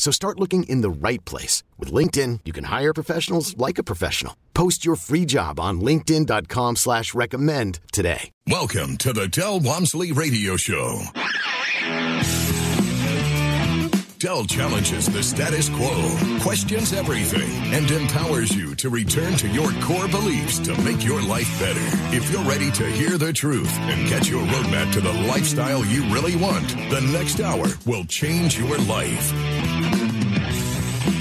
So start looking in the right place. With LinkedIn, you can hire professionals like a professional. Post your free job on linkedin.com slash recommend today. Welcome to the Del Walmsley Radio Show. Del challenges the status quo, questions everything, and empowers you to return to your core beliefs to make your life better. If you're ready to hear the truth and get your roadmap to the lifestyle you really want, the next hour will change your life.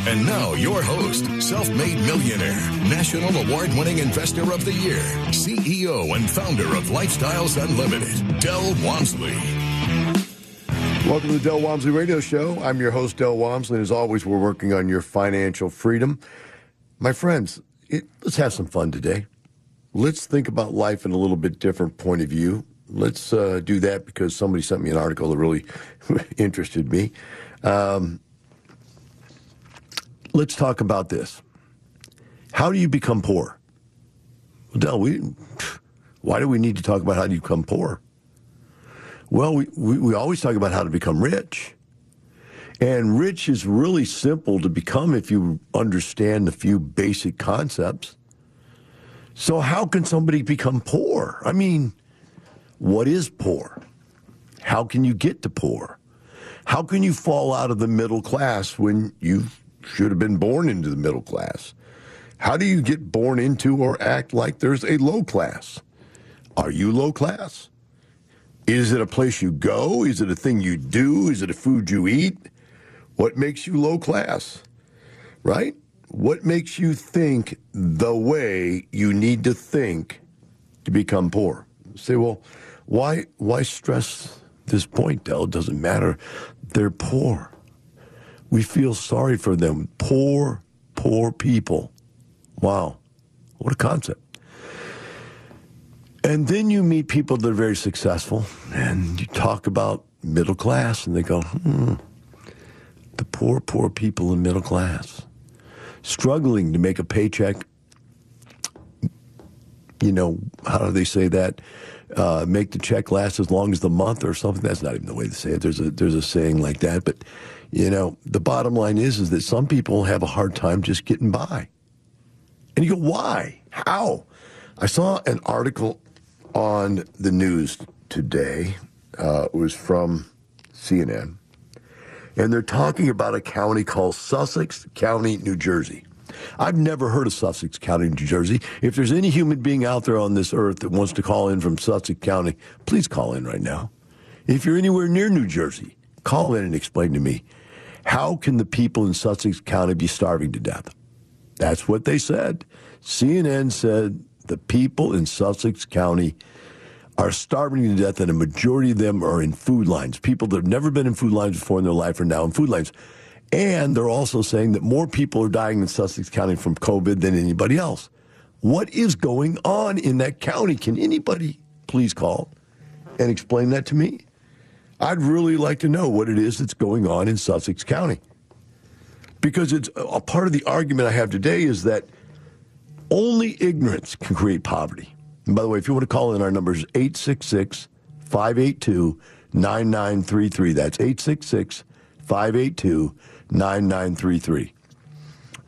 And now, your host, self made millionaire, national award winning investor of the year, CEO and founder of Lifestyles Unlimited, Del Walmsley. Welcome to the Del Walmsley Radio Show. I'm your host, Del Walmsley. And as always, we're working on your financial freedom. My friends, it, let's have some fun today. Let's think about life in a little bit different point of view. Let's uh, do that because somebody sent me an article that really interested me. Um, let's talk about this. How do you become poor? Well, we, why do we need to talk about how do you become poor? Well, we, we, we always talk about how to become rich. And rich is really simple to become if you understand a few basic concepts. So, how can somebody become poor? I mean, what is poor? How can you get to poor? How can you fall out of the middle class when you should have been born into the middle class? How do you get born into or act like there's a low class? Are you low class? Is it a place you go? Is it a thing you do? Is it a food you eat? What makes you low class? Right? What makes you think the way you need to think to become poor? say, well, why why stress this point, Del? It doesn't matter. They're poor. We feel sorry for them. Poor, poor people. Wow. What a concept. And then you meet people that are very successful, and you talk about middle class, and they go, hmm, the poor, poor people in middle class, struggling to make a paycheck. You know, how do they say that? Uh, make the check last as long as the month or something. That's not even the way to say it. There's a there's a saying like that, but you know, the bottom line is is that some people have a hard time just getting by. And you go, why? How? I saw an article on the news today. Uh, it was from CNN. And they're talking about a county called Sussex County, New Jersey. I've never heard of Sussex County, New Jersey. If there's any human being out there on this earth that wants to call in from Sussex County, please call in right now. If you're anywhere near New Jersey, call in and explain to me how can the people in Sussex County be starving to death? That's what they said. CNN said the people in Sussex County are starving to death, and a majority of them are in food lines. People that have never been in food lines before in their life are now in food lines. And they're also saying that more people are dying in Sussex County from COVID than anybody else. What is going on in that county? Can anybody please call and explain that to me? I'd really like to know what it is that's going on in Sussex County. Because it's a part of the argument I have today is that only ignorance can create poverty. And by the way, if you want to call in, our number is 866 582 9933. That's 866 582 9933.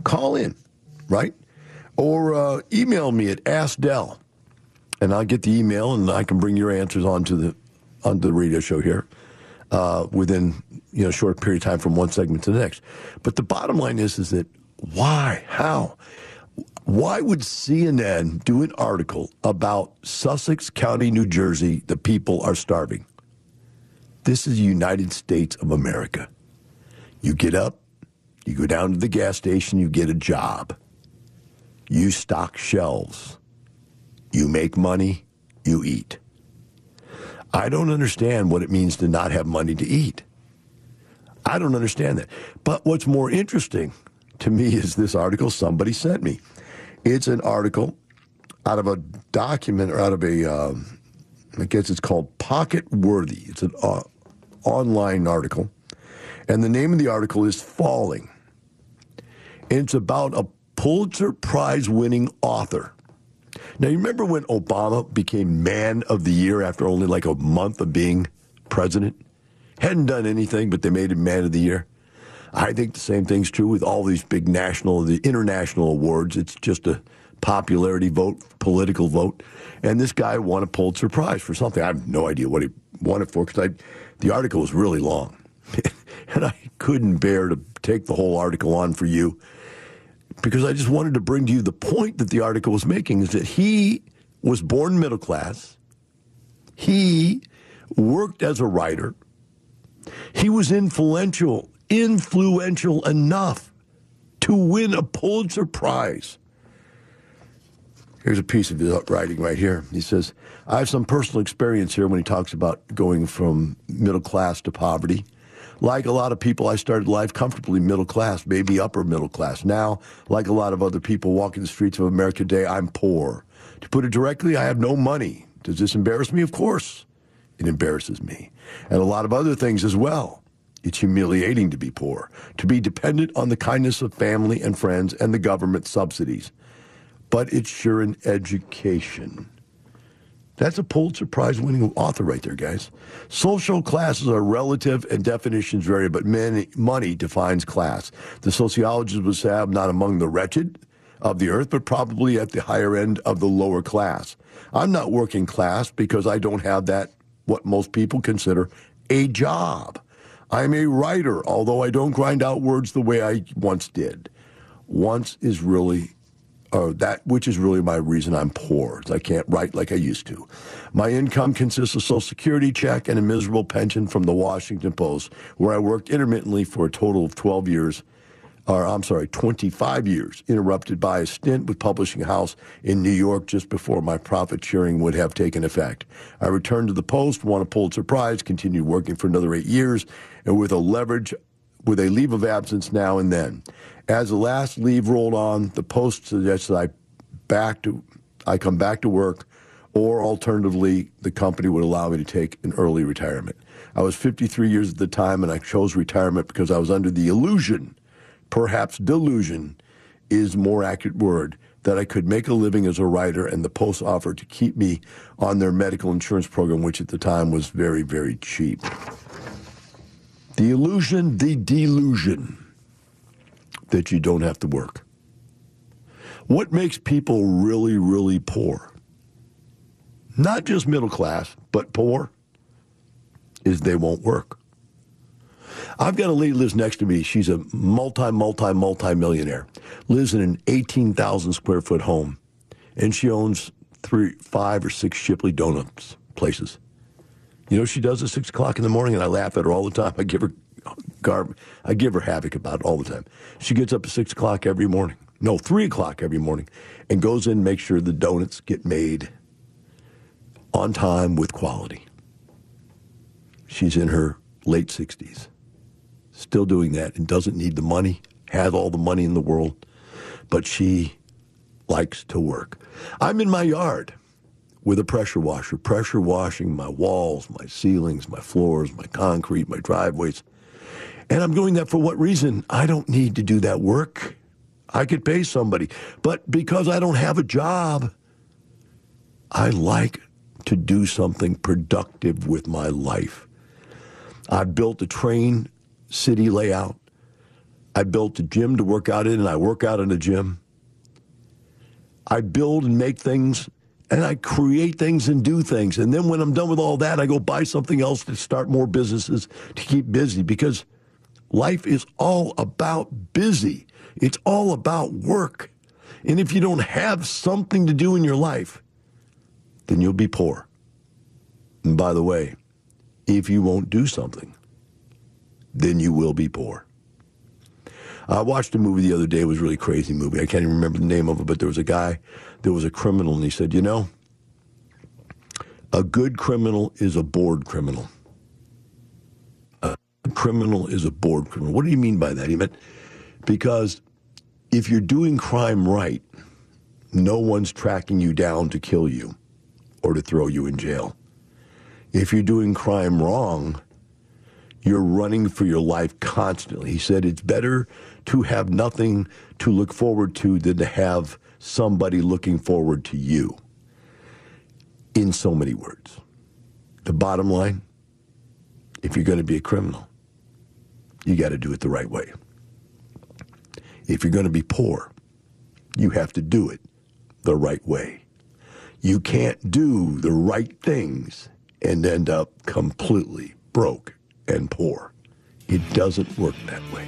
Call in, right? Or uh, email me at AskDell, and I'll get the email and I can bring your answers onto the onto the radio show here uh, within you know a short period of time from one segment to the next. But the bottom line is is that Why? How? Why would CNN do an article about Sussex County, New Jersey, the people are starving? This is the United States of America. You get up, you go down to the gas station, you get a job. You stock shelves. You make money, you eat. I don't understand what it means to not have money to eat. I don't understand that. But what's more interesting to me is this article somebody sent me. It's an article out of a document or out of a, um, I guess it's called Pocket Worthy. It's an uh, online article. And the name of the article is Falling. And it's about a Pulitzer Prize winning author. Now, you remember when Obama became Man of the Year after only like a month of being president? Hadn't done anything, but they made him Man of the Year. I think the same thing's true with all these big national, the international awards. It's just a popularity vote, political vote. And this guy won a Pulitzer Prize for something. I have no idea what he won it for because the article was really long. and I couldn't bear to take the whole article on for you because I just wanted to bring to you the point that the article was making is that he was born middle class. He worked as a writer. He was influential, influential enough to win a Pulitzer Prize. Here's a piece of his writing right here. He says, I have some personal experience here when he talks about going from middle class to poverty. Like a lot of people, I started life comfortably middle class, maybe upper middle class. Now, like a lot of other people walking the streets of America today, I'm poor. To put it directly, I have no money. Does this embarrass me? Of course, it embarrasses me. And a lot of other things as well. It's humiliating to be poor, to be dependent on the kindness of family and friends and the government subsidies. But it's sure an education. That's a Pulitzer Prize winning author right there, guys. Social classes are relative and definitions vary, but many, money defines class. The sociologist would say I'm not among the wretched of the earth, but probably at the higher end of the lower class. I'm not working class because I don't have that, what most people consider a job. I'm a writer, although I don't grind out words the way I once did. Once is really uh, that which is really my reason I'm poor. I can't write like I used to. My income consists of Social Security check and a miserable pension from the Washington Post, where I worked intermittently for a total of 12 years, or I'm sorry, 25 years, interrupted by a stint with Publishing House in New York just before my profit sharing would have taken effect. I returned to the Post, won a Pulitzer Prize, continued working for another eight years, and with a leverage with a leave of absence now and then. As the last leave rolled on, the Post suggested I back to I come back to work, or alternatively, the company would allow me to take an early retirement. I was 53 years at the time, and I chose retirement because I was under the illusion, perhaps delusion, is more accurate word, that I could make a living as a writer, and the Post offered to keep me on their medical insurance program, which at the time was very, very cheap. The illusion, the delusion that you don't have to work. What makes people really, really poor? Not just middle class, but poor, is they won't work. I've got a lady lives next to me. She's a multi, multi, multi millionaire. Lives in an 18,000 square foot home, and she owns three, five or six Shipley Donuts places. You know, she does at six o'clock in the morning, and I laugh at her all the time. I give her garb. I give her havoc about it all the time. She gets up at six o'clock every morning. No, three o'clock every morning, and goes in and makes sure the donuts get made on time with quality. She's in her late 60s, still doing that and doesn't need the money, has all the money in the world, but she likes to work. I'm in my yard with a pressure washer, pressure washing my walls, my ceilings, my floors, my concrete, my driveways. And I'm doing that for what reason? I don't need to do that work. I could pay somebody. But because I don't have a job, I like to do something productive with my life. I built a train city layout. I built a gym to work out in, and I work out in a gym. I build and make things and I create things and do things. And then when I'm done with all that, I go buy something else to start more businesses to keep busy because life is all about busy. It's all about work. And if you don't have something to do in your life, then you'll be poor. And by the way, if you won't do something, then you will be poor. I watched a movie the other day. It was a really crazy movie. I can't even remember the name of it, but there was a guy, there was a criminal, and he said, You know, a good criminal is a bored criminal. A criminal is a bored criminal. What do you mean by that? He meant because if you're doing crime right, no one's tracking you down to kill you or to throw you in jail. If you're doing crime wrong, you're running for your life constantly. He said it's better to have nothing to look forward to than to have somebody looking forward to you. In so many words. The bottom line if you're going to be a criminal, you got to do it the right way. If you're going to be poor, you have to do it the right way. You can't do the right things and end up completely broke and poor. It doesn't work that way.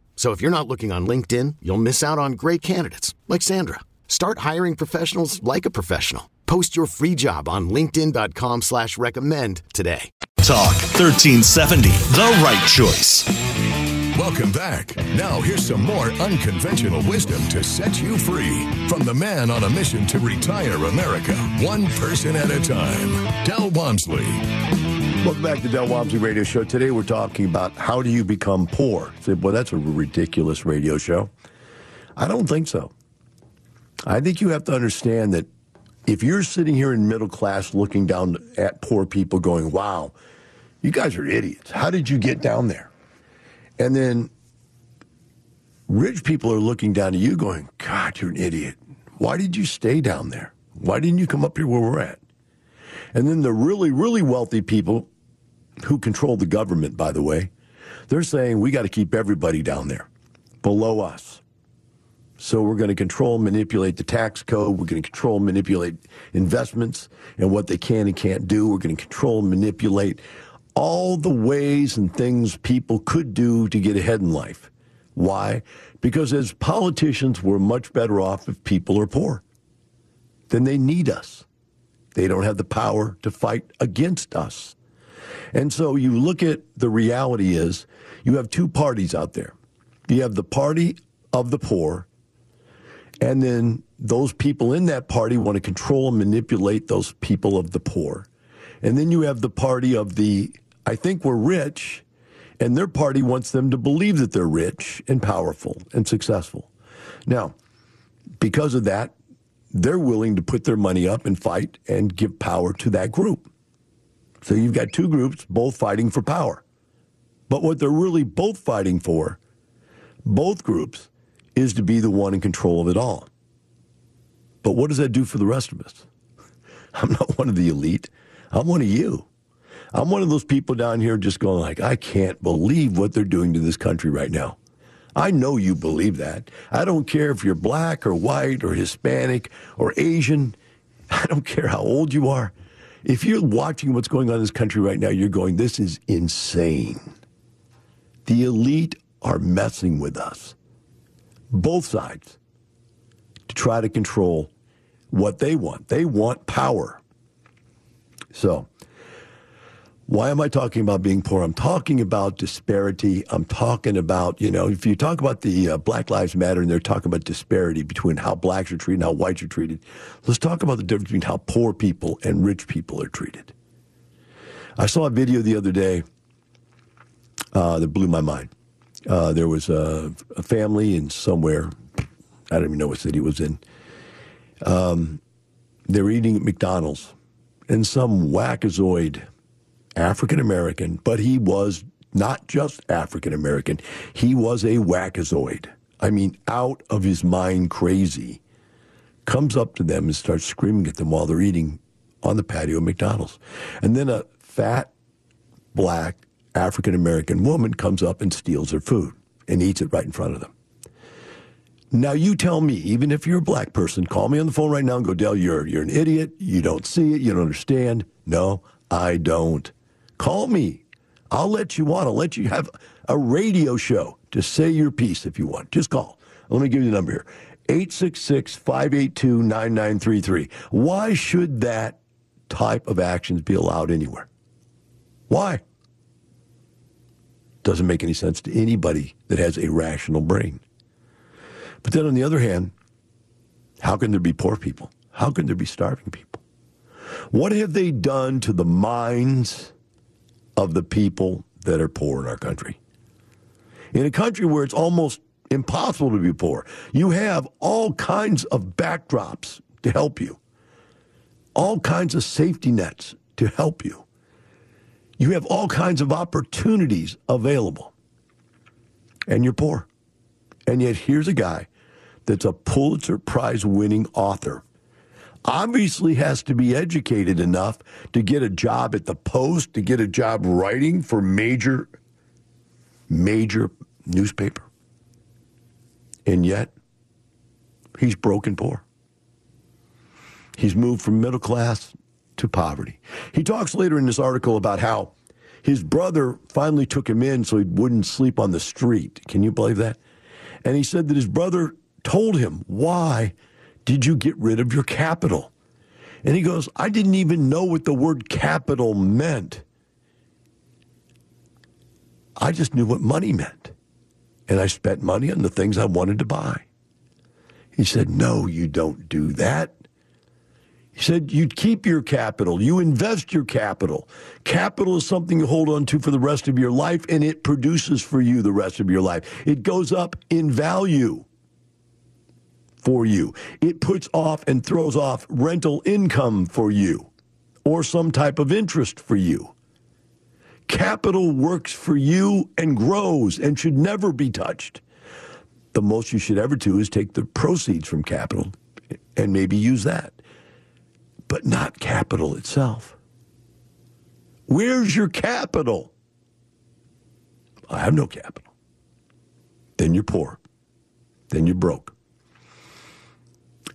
So if you're not looking on LinkedIn, you'll miss out on great candidates like Sandra. Start hiring professionals like a professional. Post your free job on LinkedIn.com slash recommend today. Talk 1370, the right choice. Welcome back. Now, here's some more unconventional wisdom to set you free from the man on a mission to retire America, one person at a time, Del Walmsley. Welcome back to Del Walmsley Radio Show. Today we're talking about how do you become poor. Say, well, that's a ridiculous radio show. I don't think so. I think you have to understand that if you're sitting here in middle class looking down at poor people going, wow, you guys are idiots. How did you get down there? And then rich people are looking down at you going, God, you're an idiot. Why did you stay down there? Why didn't you come up here where we're at? And then the really, really wealthy people who control the government, by the way, they're saying we got to keep everybody down there below us. So we're going to control, manipulate the tax code. We're going to control, manipulate investments and what they can and can't do. We're going to control, manipulate all the ways and things people could do to get ahead in life. Why? Because as politicians, we're much better off if people are poor. Then they need us. They don't have the power to fight against us. And so you look at the reality is you have two parties out there. You have the party of the poor, and then those people in that party want to control and manipulate those people of the poor. And then you have the party of the, I think we're rich, and their party wants them to believe that they're rich and powerful and successful. Now, because of that, they're willing to put their money up and fight and give power to that group. So you've got two groups both fighting for power. But what they're really both fighting for, both groups, is to be the one in control of it all. But what does that do for the rest of us? I'm not one of the elite. I'm one of you. I'm one of those people down here just going like, I can't believe what they're doing to this country right now. I know you believe that. I don't care if you're black or white or Hispanic or Asian. I don't care how old you are. If you're watching what's going on in this country right now, you're going, this is insane. The elite are messing with us, both sides, to try to control what they want. They want power. So, Why am I talking about being poor? I'm talking about disparity. I'm talking about, you know, if you talk about the uh, Black Lives Matter and they're talking about disparity between how blacks are treated and how whites are treated, let's talk about the difference between how poor people and rich people are treated. I saw a video the other day uh, that blew my mind. Uh, there was a, a, family in somewhere, I don't even know what city it was in. Um, they were eating at McDonald's, and some wackazoid African American, but he was not just African American. He was a wackazoid. I mean, out of his mind crazy. Comes up to them and starts screaming at them while they're eating on the patio of McDonald's. And then a fat, black, African American woman comes up and steals their food and eats it right in front of them. Now you tell me, even if you're a black person, call me on the phone right now and go, Del, you're you're an idiot. You don't see it. You don't understand. No, I don't. Call me. I'll let you on. I'll let you have a radio show to say your piece if you want. Just call. Let me give you the number here 866 582 9933. Why should that type of actions be allowed anywhere? Why? Doesn't make any sense to anybody that has a rational brain. But then on the other hand, how can there be poor people? How can there be starving people? What have they done to the minds of the people that are poor in our country. In a country where it's almost impossible to be poor, you have all kinds of backdrops to help you, all kinds of safety nets to help you. You have all kinds of opportunities available, and you're poor. And yet, here's a guy that's a Pulitzer Prize winning author obviously has to be educated enough to get a job at the Post, to get a job writing for major, major newspaper. And yet, he's broken poor. He's moved from middle class to poverty. He talks later in this article about how his brother finally took him in so he wouldn't sleep on the street. Can you believe that? And he said that his brother told him why did you get rid of your capital? And he goes, I didn't even know what the word capital meant. I just knew what money meant. And I spent money on the things I wanted to buy. He said, No, you don't do that. He said, You keep your capital, you invest your capital. Capital is something you hold on to for the rest of your life, and it produces for you the rest of your life. It goes up in value for you. It puts off and throws off rental income for you or some type of interest for you. Capital works for you and grows and should never be touched. The most you should ever do is take the proceeds from capital and maybe use that, but not capital itself. Where's your capital? I have no capital. Then you're poor. Then you're broke.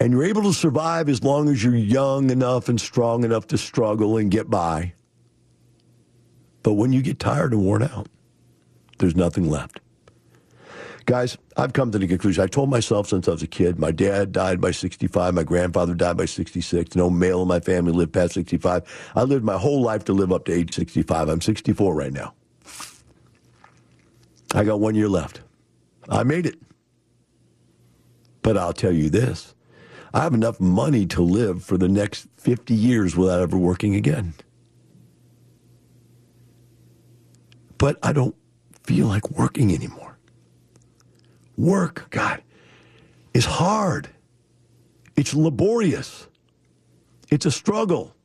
And you're able to survive as long as you're young enough and strong enough to struggle and get by. But when you get tired and worn out, there's nothing left. Guys, I've come to the conclusion. I told myself since I was a kid, my dad died by 65, my grandfather died by 66. No male in my family lived past 65. I lived my whole life to live up to age 65. I'm 64 right now. I got one year left. I made it. But I'll tell you this I have enough money to live for the next 50 years without ever working again. But I don't feel like working anymore. Work, God, is hard. It's laborious. It's a struggle.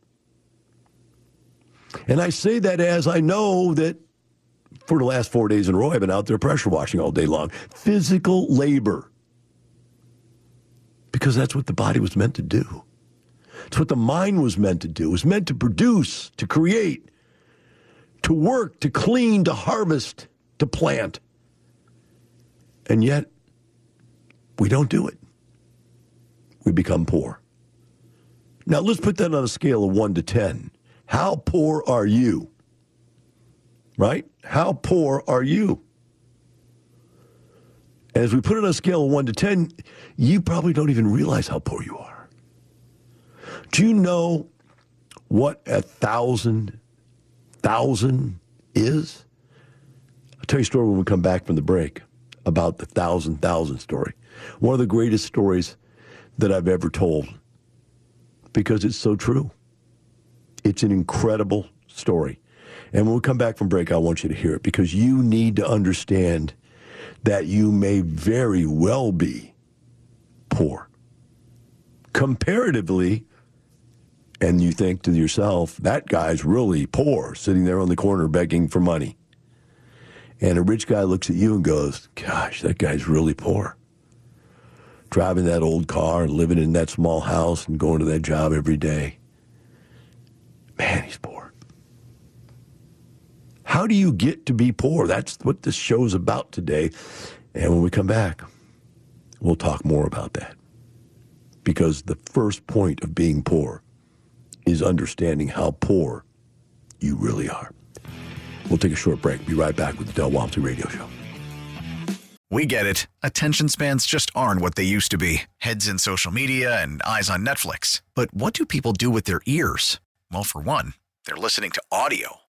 And I say that as I know that for the last four days in a row, I've been out there pressure washing all day long. Physical labor because that's what the body was meant to do. It's what the mind was meant to do. It was meant to produce, to create, to work, to clean, to harvest, to plant. And yet, we don't do it. We become poor. Now, let's put that on a scale of 1 to 10. How poor are you? Right? How poor are you? As we put it on a scale of 1 to 10, you probably don't even realize how poor you are. Do you know what a thousand thousand is? I'll tell you a story when we come back from the break about the thousand thousand story. One of the greatest stories that I've ever told because it's so true. It's an incredible story. And when we come back from break, I want you to hear it because you need to understand that you may very well be poor. Comparatively, and you think to yourself, that guy's really poor, sitting there on the corner begging for money. And a rich guy looks at you and goes, Gosh, that guy's really poor. Driving that old car and living in that small house and going to that job every day. Man, he's poor. How do you get to be poor? That's what this show's about today. And when we come back, we'll talk more about that. Because the first point of being poor is understanding how poor you really are. We'll take a short break. Be right back with the Del Walmsley Radio Show. We get it. Attention spans just aren't what they used to be heads in social media and eyes on Netflix. But what do people do with their ears? Well, for one, they're listening to audio.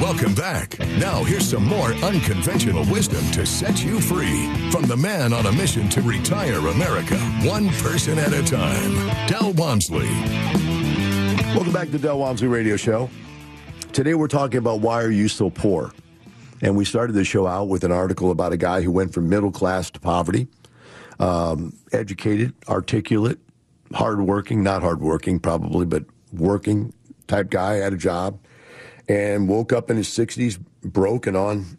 Welcome back. Now, here's some more unconventional wisdom to set you free from the man on a mission to retire America, one person at a time. Del Walmsley. Welcome back to the Del Walmsley Radio Show. Today we're talking about why are you so poor? And we started the show out with an article about a guy who went from middle class to poverty, um, educated, articulate, hardworking, not hardworking probably, but working type guy, had a job, and woke up in his 60s broke and on,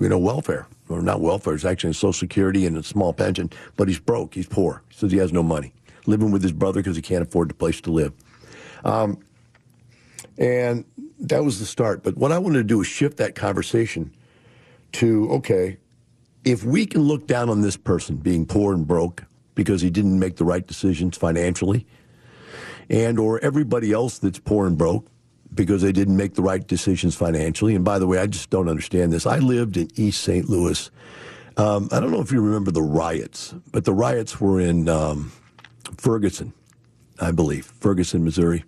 you know, welfare. Or not welfare, it's actually Social Security and a small pension, but he's broke, he's poor. He says he has no money. Living with his brother because he can't afford the place to live. Um, and that was the start. But what I wanted to do is shift that conversation to okay, if we can look down on this person being poor and broke because he didn't make the right decisions financially, and or everybody else that's poor and broke because they didn't make the right decisions financially. And by the way, I just don't understand this. I lived in East St. Louis. Um, I don't know if you remember the riots, but the riots were in um, Ferguson, I believe, Ferguson, Missouri.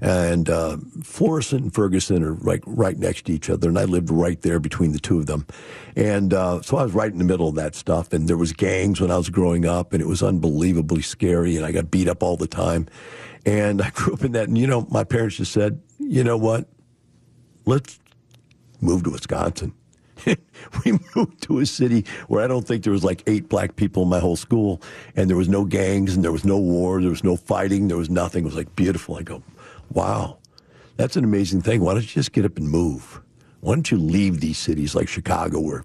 And uh, Florissant and Ferguson are right, right next to each other, and I lived right there between the two of them. And uh, so I was right in the middle of that stuff. And there was gangs when I was growing up, and it was unbelievably scary. And I got beat up all the time. And I grew up in that. And you know, my parents just said, you know what? Let's move to Wisconsin. we moved to a city where I don't think there was like eight black people in my whole school, and there was no gangs, and there was no war, there was no fighting, there was nothing. It was like beautiful. I go, wow, that's an amazing thing. Why don't you just get up and move? Why don't you leave these cities like Chicago where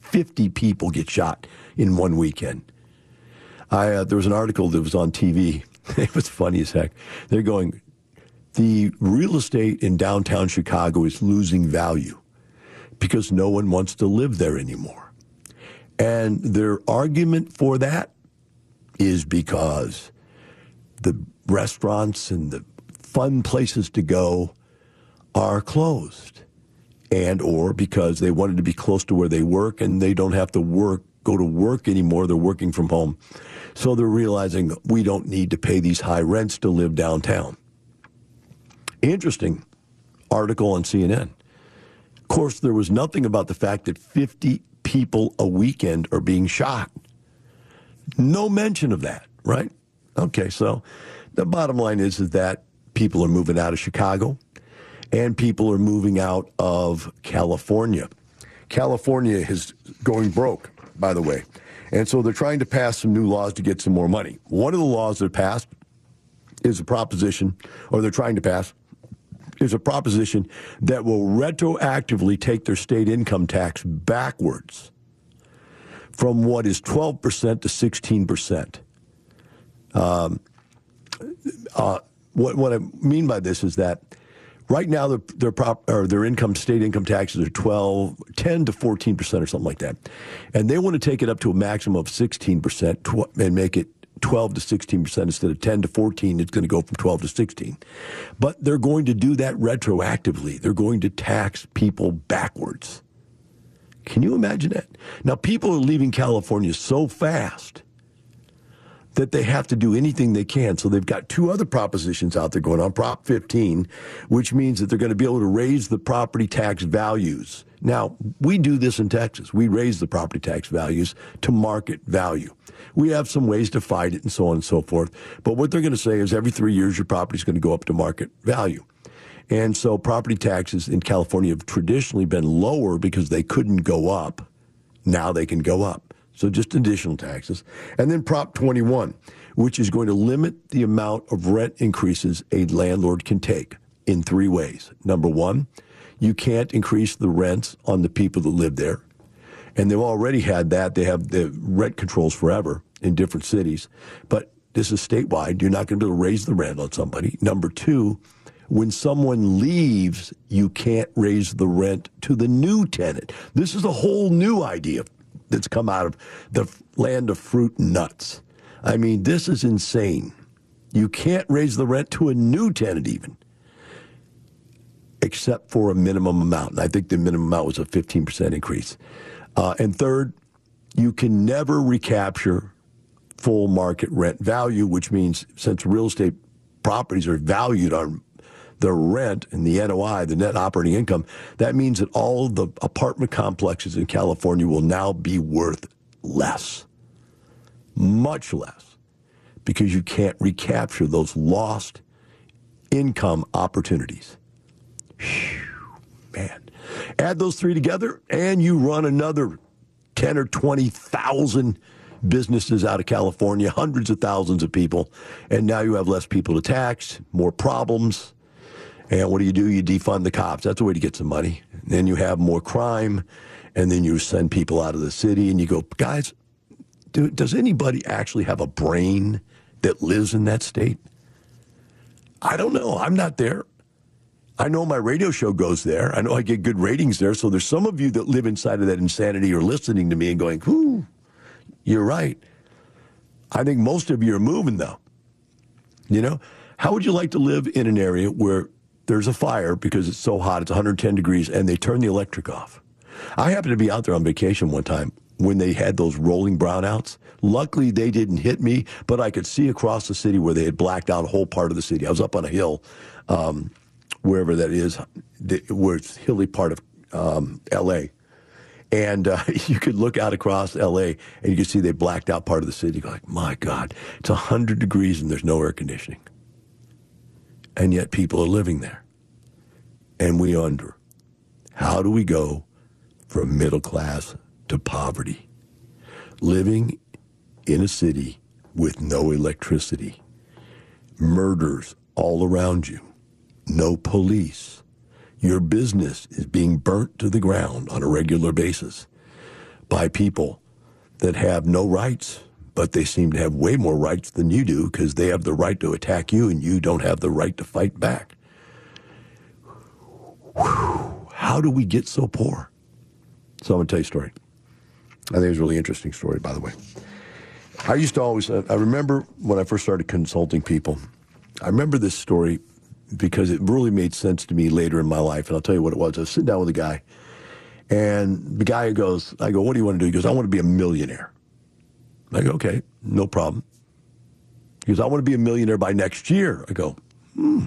50 people get shot in one weekend? I, uh, there was an article that was on TV. it was funny as heck. They're going, the real estate in downtown Chicago is losing value because no one wants to live there anymore. And their argument for that is because the restaurants and the fun places to go are closed and or because they wanted to be close to where they work and they don't have to work go to work anymore. They're working from home. So they're realizing we don't need to pay these high rents to live downtown interesting article on CNN of course there was nothing about the fact that 50 people a weekend are being shot no mention of that right okay so the bottom line is is that people are moving out of Chicago and people are moving out of California. California is going broke, by the way. And so they're trying to pass some new laws to get some more money. One of the laws that passed is a proposition, or they're trying to pass, is a proposition that will retroactively take their state income tax backwards from what is 12% to 16%. Um, uh, what, what I mean by this is that right now their, their, prop, or their income, state income taxes are 12, 10 to 14% or something like that. And they want to take it up to a maximum of 16% and make it 12 to 16 percent instead of 10 to 14. It's going to go from 12 to 16. But they're going to do that retroactively. They're going to tax people backwards. Can you imagine that? Now, people are leaving California so fast that they have to do anything they can. So they've got two other propositions out there going on Prop 15, which means that they're going to be able to raise the property tax values. Now, we do this in Texas. We raise the property tax values to market value. We have some ways to fight it and so on and so forth. But what they're going to say is every three years, your property is going to go up to market value. And so property taxes in California have traditionally been lower because they couldn't go up. Now they can go up. So just additional taxes. And then Prop 21, which is going to limit the amount of rent increases a landlord can take in three ways. Number one, you can't increase the rent on the people that live there. And they've already had that. They have the rent controls forever in different cities. But this is statewide. You're not going to to raise the rent on somebody. Number two, when someone leaves, you can't raise the rent to the new tenant. This is a whole new idea that's come out of the land of fruit and nuts. I mean, this is insane. You can't raise the rent to a new tenant, even, except for a minimum amount. And I think the minimum amount was a 15% increase. Uh, and third, you can never recapture full market rent value, which means since real estate properties are valued on the rent and the NOI, the net operating income, that means that all the apartment complexes in California will now be worth less, much less, because you can't recapture those lost income opportunities. Man. Add those three together, and you run another 10 or 20,000 businesses out of California, hundreds of thousands of people, and now you have less people to tax, more problems, and what do you do? You defund the cops. That's a way to get some money. And then you have more crime, and then you send people out of the city, and you go, guys, do, does anybody actually have a brain that lives in that state? I don't know. I'm not there. I know my radio show goes there. I know I get good ratings there. So there's some of you that live inside of that insanity are listening to me and going, whoo, you're right. I think most of you are moving though. You know, how would you like to live in an area where there's a fire because it's so hot, it's 110 degrees, and they turn the electric off. I happened to be out there on vacation one time when they had those rolling brownouts. Luckily, they didn't hit me, but I could see across the city where they had blacked out a whole part of the city. I was up on a hill, um, wherever that is, where it's hilly part of um, L.A. And uh, you could look out across L.A. and you could see they blacked out part of the city. You're like, my God, it's 100 degrees and there's no air conditioning and yet people are living there. And we under. How do we go from middle class to poverty? Living in a city with no electricity, murders all around you, no police. Your business is being burnt to the ground on a regular basis by people that have no rights but they seem to have way more rights than you do because they have the right to attack you and you don't have the right to fight back. Whew. How do we get so poor? So I'm going to tell you a story. I think it's a really interesting story, by the way. I used to always, I remember when I first started consulting people, I remember this story because it really made sense to me later in my life. And I'll tell you what it was. I was sitting down with a guy, and the guy goes, I go, What do you want to do? He goes, I want to be a millionaire. I go, okay, no problem. He goes, I want to be a millionaire by next year. I go, hmm,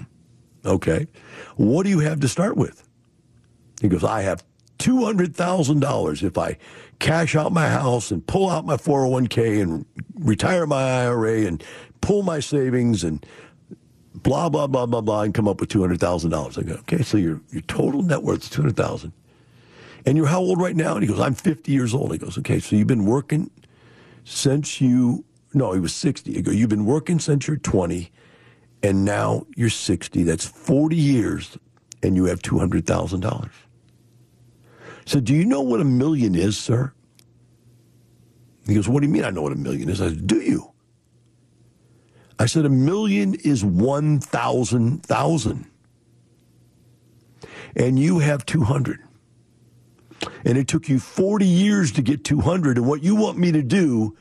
okay. What do you have to start with? He goes, I have $200,000 if I cash out my house and pull out my 401k and retire my IRA and pull my savings and blah, blah, blah, blah, blah, and come up with $200,000. I go, okay, so your, your total net worth is 200000 And you're how old right now? And he goes, I'm 50 years old. He goes, okay, so you've been working since you, no, he was 60. Go, you've been working since you're 20, and now you're 60. That's 40 years, and you have $200,000. So, do you know what a million is, sir? He goes, What do you mean I know what a million is? I said, Do you? I said, A million is 1,000 thousand. And you have 200 and it took you 40 years to get 200 and what you want me to do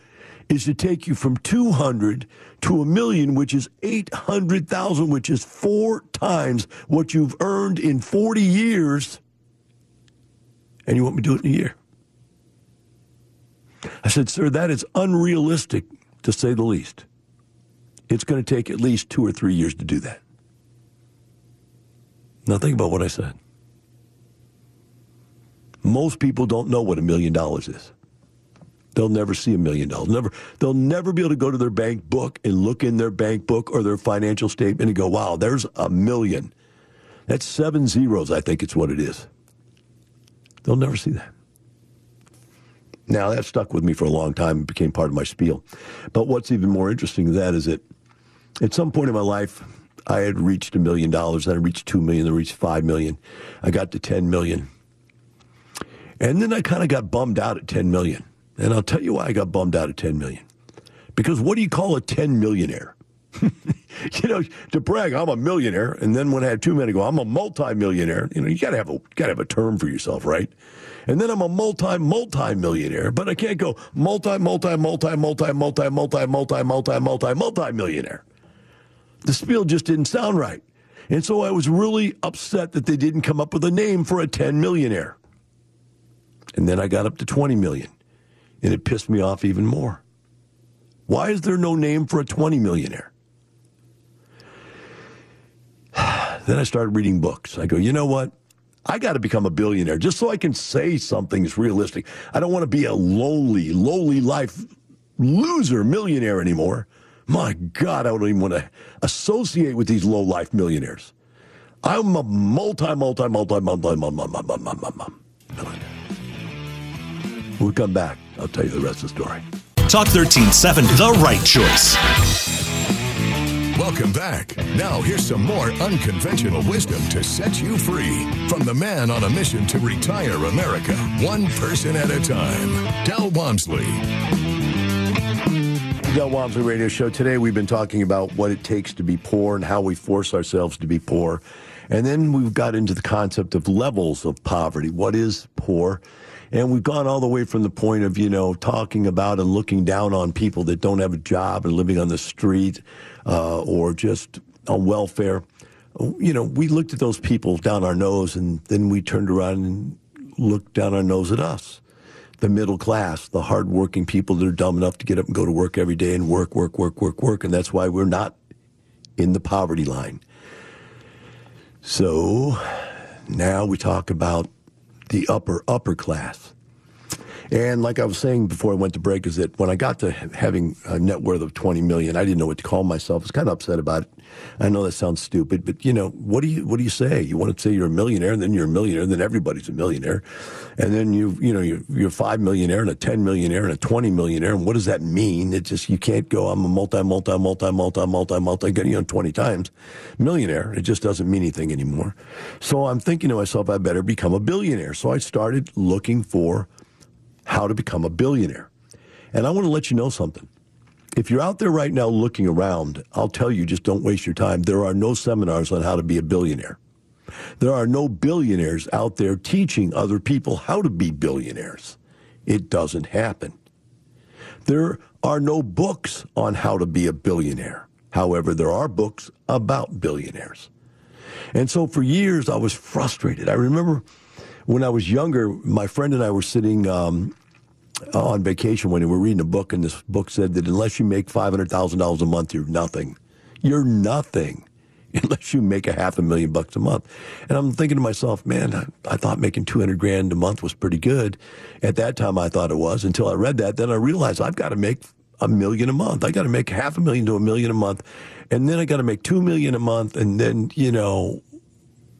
is to take you from 200 to a million, which is 800,000, which is four times what you've earned in 40 years. And you want me to do it in a year? I said, Sir, that is unrealistic to say the least. It's going to take at least two or three years to do that. Now, think about what I said. Most people don't know what a million dollars is. They'll never see a million dollars. Never, they'll never be able to go to their bank book and look in their bank book or their financial statement and go, wow, there's a million. That's seven zeros, I think it's what it is. They'll never see that. Now, that stuck with me for a long time and became part of my spiel. But what's even more interesting than that is that at some point in my life, I had reached a million dollars, then I reached two million, then I reached five million. I got to 10 million. And then I kind of got bummed out at 10 million. And I'll tell you why I got bummed out at 10 million. Because what do you call a 10 millionaire? you know, to brag, I'm a millionaire, and then when I had two men, I go, I'm a multi-millionaire. You know, you gotta have a gotta have a term for yourself, right? And then I'm a multi multi millionaire, but I can't go multi multi multi multi multi multi multi multi multi multi millionaire. The spiel just didn't sound right, and so I was really upset that they didn't come up with a name for a 10 millionaire. And then I got up to 20 million, and it pissed me off even more. Why is there no name for a 20 millionaire? then I started reading books. I go, you know what? I got to become a billionaire just so I can say something is realistic. I don't want to be a lonely, lowly life loser millionaire anymore. My God, I don't even want to associate with these low life millionaires. I'm a multi, multi, multi, multi, multi, multi, multi, multi, multi. When we come back, I'll tell you the rest of the story. Talk 1370, the right choice. Welcome back. Now, here's some more unconventional wisdom to set you free from the man on a mission to retire America, one person at a time, Del Walmsley. Del Walmsley Radio Show. Today we've been talking about what it takes to be poor and how we force ourselves to be poor. And then we've got into the concept of levels of poverty. What is poor? And we've gone all the way from the point of, you know, talking about and looking down on people that don't have a job and living on the street uh, or just on welfare. You know, we looked at those people down our nose and then we turned around and looked down our nose at us. The middle class, the hardworking people that are dumb enough to get up and go to work every day and work, work, work, work, work. And that's why we're not in the poverty line. So now we talk about the upper, upper class. And like I was saying before I went to break, is that when I got to having a net worth of 20 million, I didn't know what to call myself. I was kind of upset about it. I know that sounds stupid, but you know, what do you what do you say? You want to say you're a millionaire, and then you're a millionaire, and then everybody's a millionaire, and then you you know you're, you're a five millionaire and a ten millionaire and a twenty millionaire, and what does that mean? It just you can't go. I'm a multi multi multi multi multi multi getting on twenty times millionaire. It just doesn't mean anything anymore. So I'm thinking to myself, I better become a billionaire. So I started looking for how to become a billionaire. And I want to let you know something. If you're out there right now looking around, I'll tell you just don't waste your time. There are no seminars on how to be a billionaire. There are no billionaires out there teaching other people how to be billionaires. It doesn't happen. There are no books on how to be a billionaire. However, there are books about billionaires. And so for years, I was frustrated. I remember when I was younger, my friend and I were sitting um, on vacation when we were reading a book, and this book said that unless you make five hundred thousand dollars a month, you're nothing. You're nothing unless you make a half a million bucks a month. And I'm thinking to myself, man, I, I thought making 200 grand a month was pretty good. At that time, I thought it was until I read that. Then I realized I've got to make a million a month. I got to make half a million to a million a month. And then I got to make two million a month. And then, you know,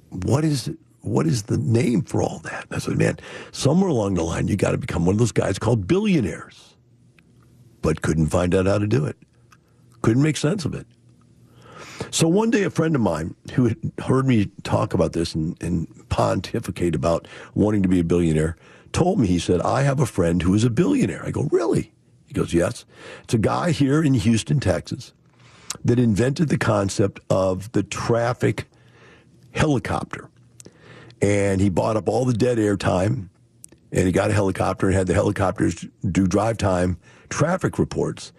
what is what is the name for all that? And I said, man, somewhere along the line, you got to become one of those guys called billionaires. But couldn't find out how to do it. Couldn't make sense of it. So one day, a friend of mine who had heard me talk about this and, and pontificate about wanting to be a billionaire told me, he said, I have a friend who is a billionaire. I go, really? He goes, yes. It's a guy here in Houston, Texas, that invented the concept of the traffic helicopter and he bought up all the dead air time And he got a helicopter and had the helicopters do drive time traffic reports.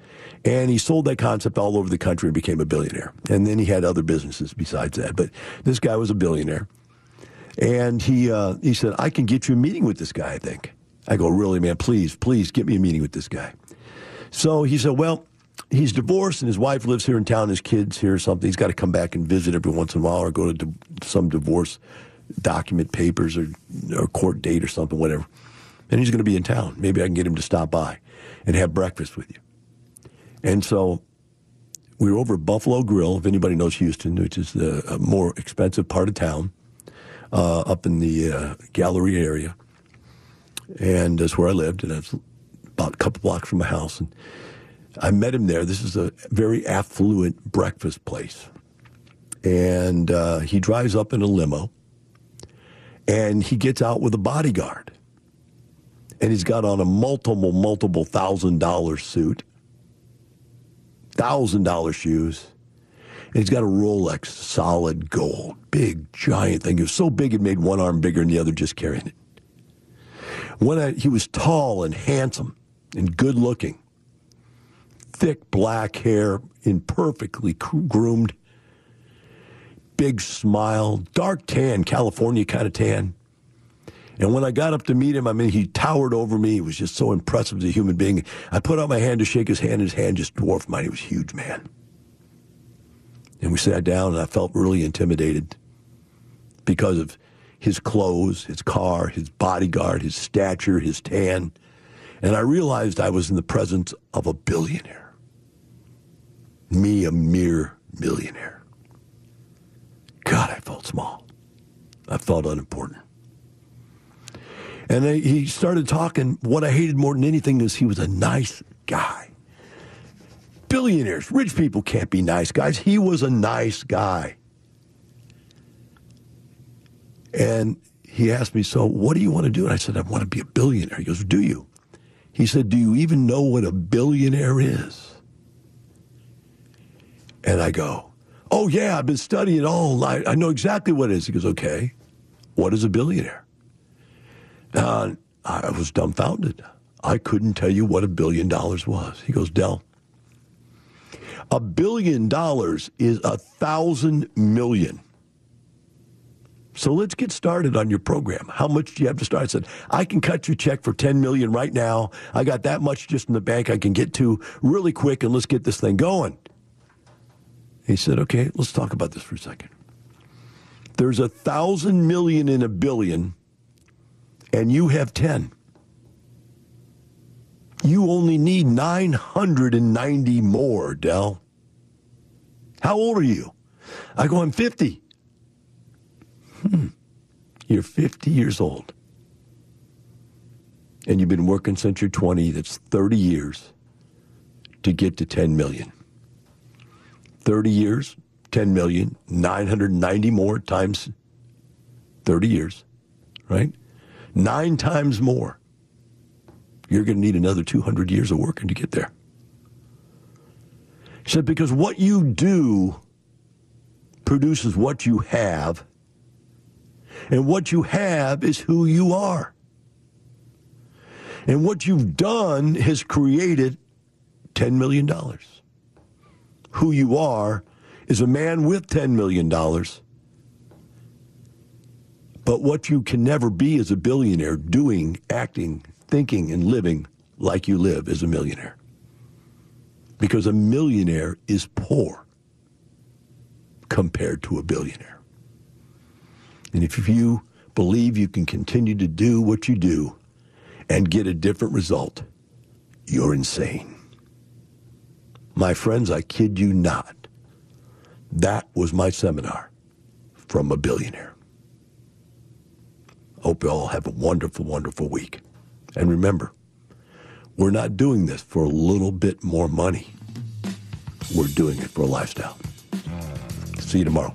And he sold that concept all over the country and became a billionaire. And then he had other businesses besides that. But this guy was a billionaire. And he, uh, he said, I can get you a meeting with this guy, I think. I go, really, man, please, please get me a meeting with this guy. So he said, well, he's divorced and his wife lives here in town, his kids here or something. He's got to come back and visit every once in a while or go to some divorce document papers or, or court date or something, whatever. And he's going to be in town. Maybe I can get him to stop by and have breakfast with you. And so we were over at Buffalo Grille, if anybody knows Houston, which is the more expensive part of town, uh, up in the uh, Galleria area. And that's where I lived, and it's about a couple blocks from my house. And I met him there. This is a very affluent breakfast place. And uh, he drives up in a limo, and he gets out with a bodyguard. And he's got on a multiple, multiple thousand dollar suit, thousand dollar shoes. And he's got a Rolex solid gold, big, giant thing. It was so big it made one arm bigger than the other just carrying it. When I, he was tall and handsome and good looking, thick black hair, imperfectly groomed, big smile, dark tan, California kind of tan. And when I got up to meet him, I mean, he towered over me. He was just so impressive as a human being. I put out my hand to shake his hand, and his hand just dwarfed mine. He was a huge man. And we sat down, and I felt really intimidated because of his clothes, his car, his bodyguard, his stature, his tan. And I realized I was in the presence of a billionaire. Me, a mere millionaire. God, I felt small. I felt unimportant. And he started talking. What I hated more than anything is he was a nice guy. Billionaires, rich people can't be nice guys. He was a nice guy. And he asked me, So what do you want to do? And I said, I want to be a billionaire. He goes, Do you? He said, Do you even know what a billionaire is? And I go, Oh, yeah, I've been studying all night. I know exactly what it is. He goes, Okay, what is a billionaire? I was dumbfounded. I couldn't tell you what a billion dollars was. He goes, Del, a billion dollars is a thousand million. So let's get started on your program. How much do you have to start? I said, I can cut your check for 10 million right now. I got that much just in the bank I can get to really quick and let's get this thing going. He said, okay, let's talk about this for a second. There's a thousand million in a billion, and you have 10. You only need 990 more, Del. How old are you? I go, I'm 50. Hmm. You're 50 years old. And you've been working since you're 20. That's 30 years to get to 10 million. 30 years, 10 million, 990 more times 30 years, right? Nine times more. You're going to need another 200 years of working to get there. He said, because what you do produces what you have and what you have is who you are. And what you've done has created $10 million. Who you are is a man with $10 million. But what you can never be is a billionaire doing, acting, thinking, and living like you live as a millionaire. Because a millionaire is poor compared to a billionaire. And if you believe you can continue to do what you do and get a different result, you're insane. My friends, I kid you not. That was my seminar from a billionaire. Hope you all have a wonderful, wonderful week. And remember, we're not doing this for a little bit more money. We're doing it for a lifestyle. See you tomorrow.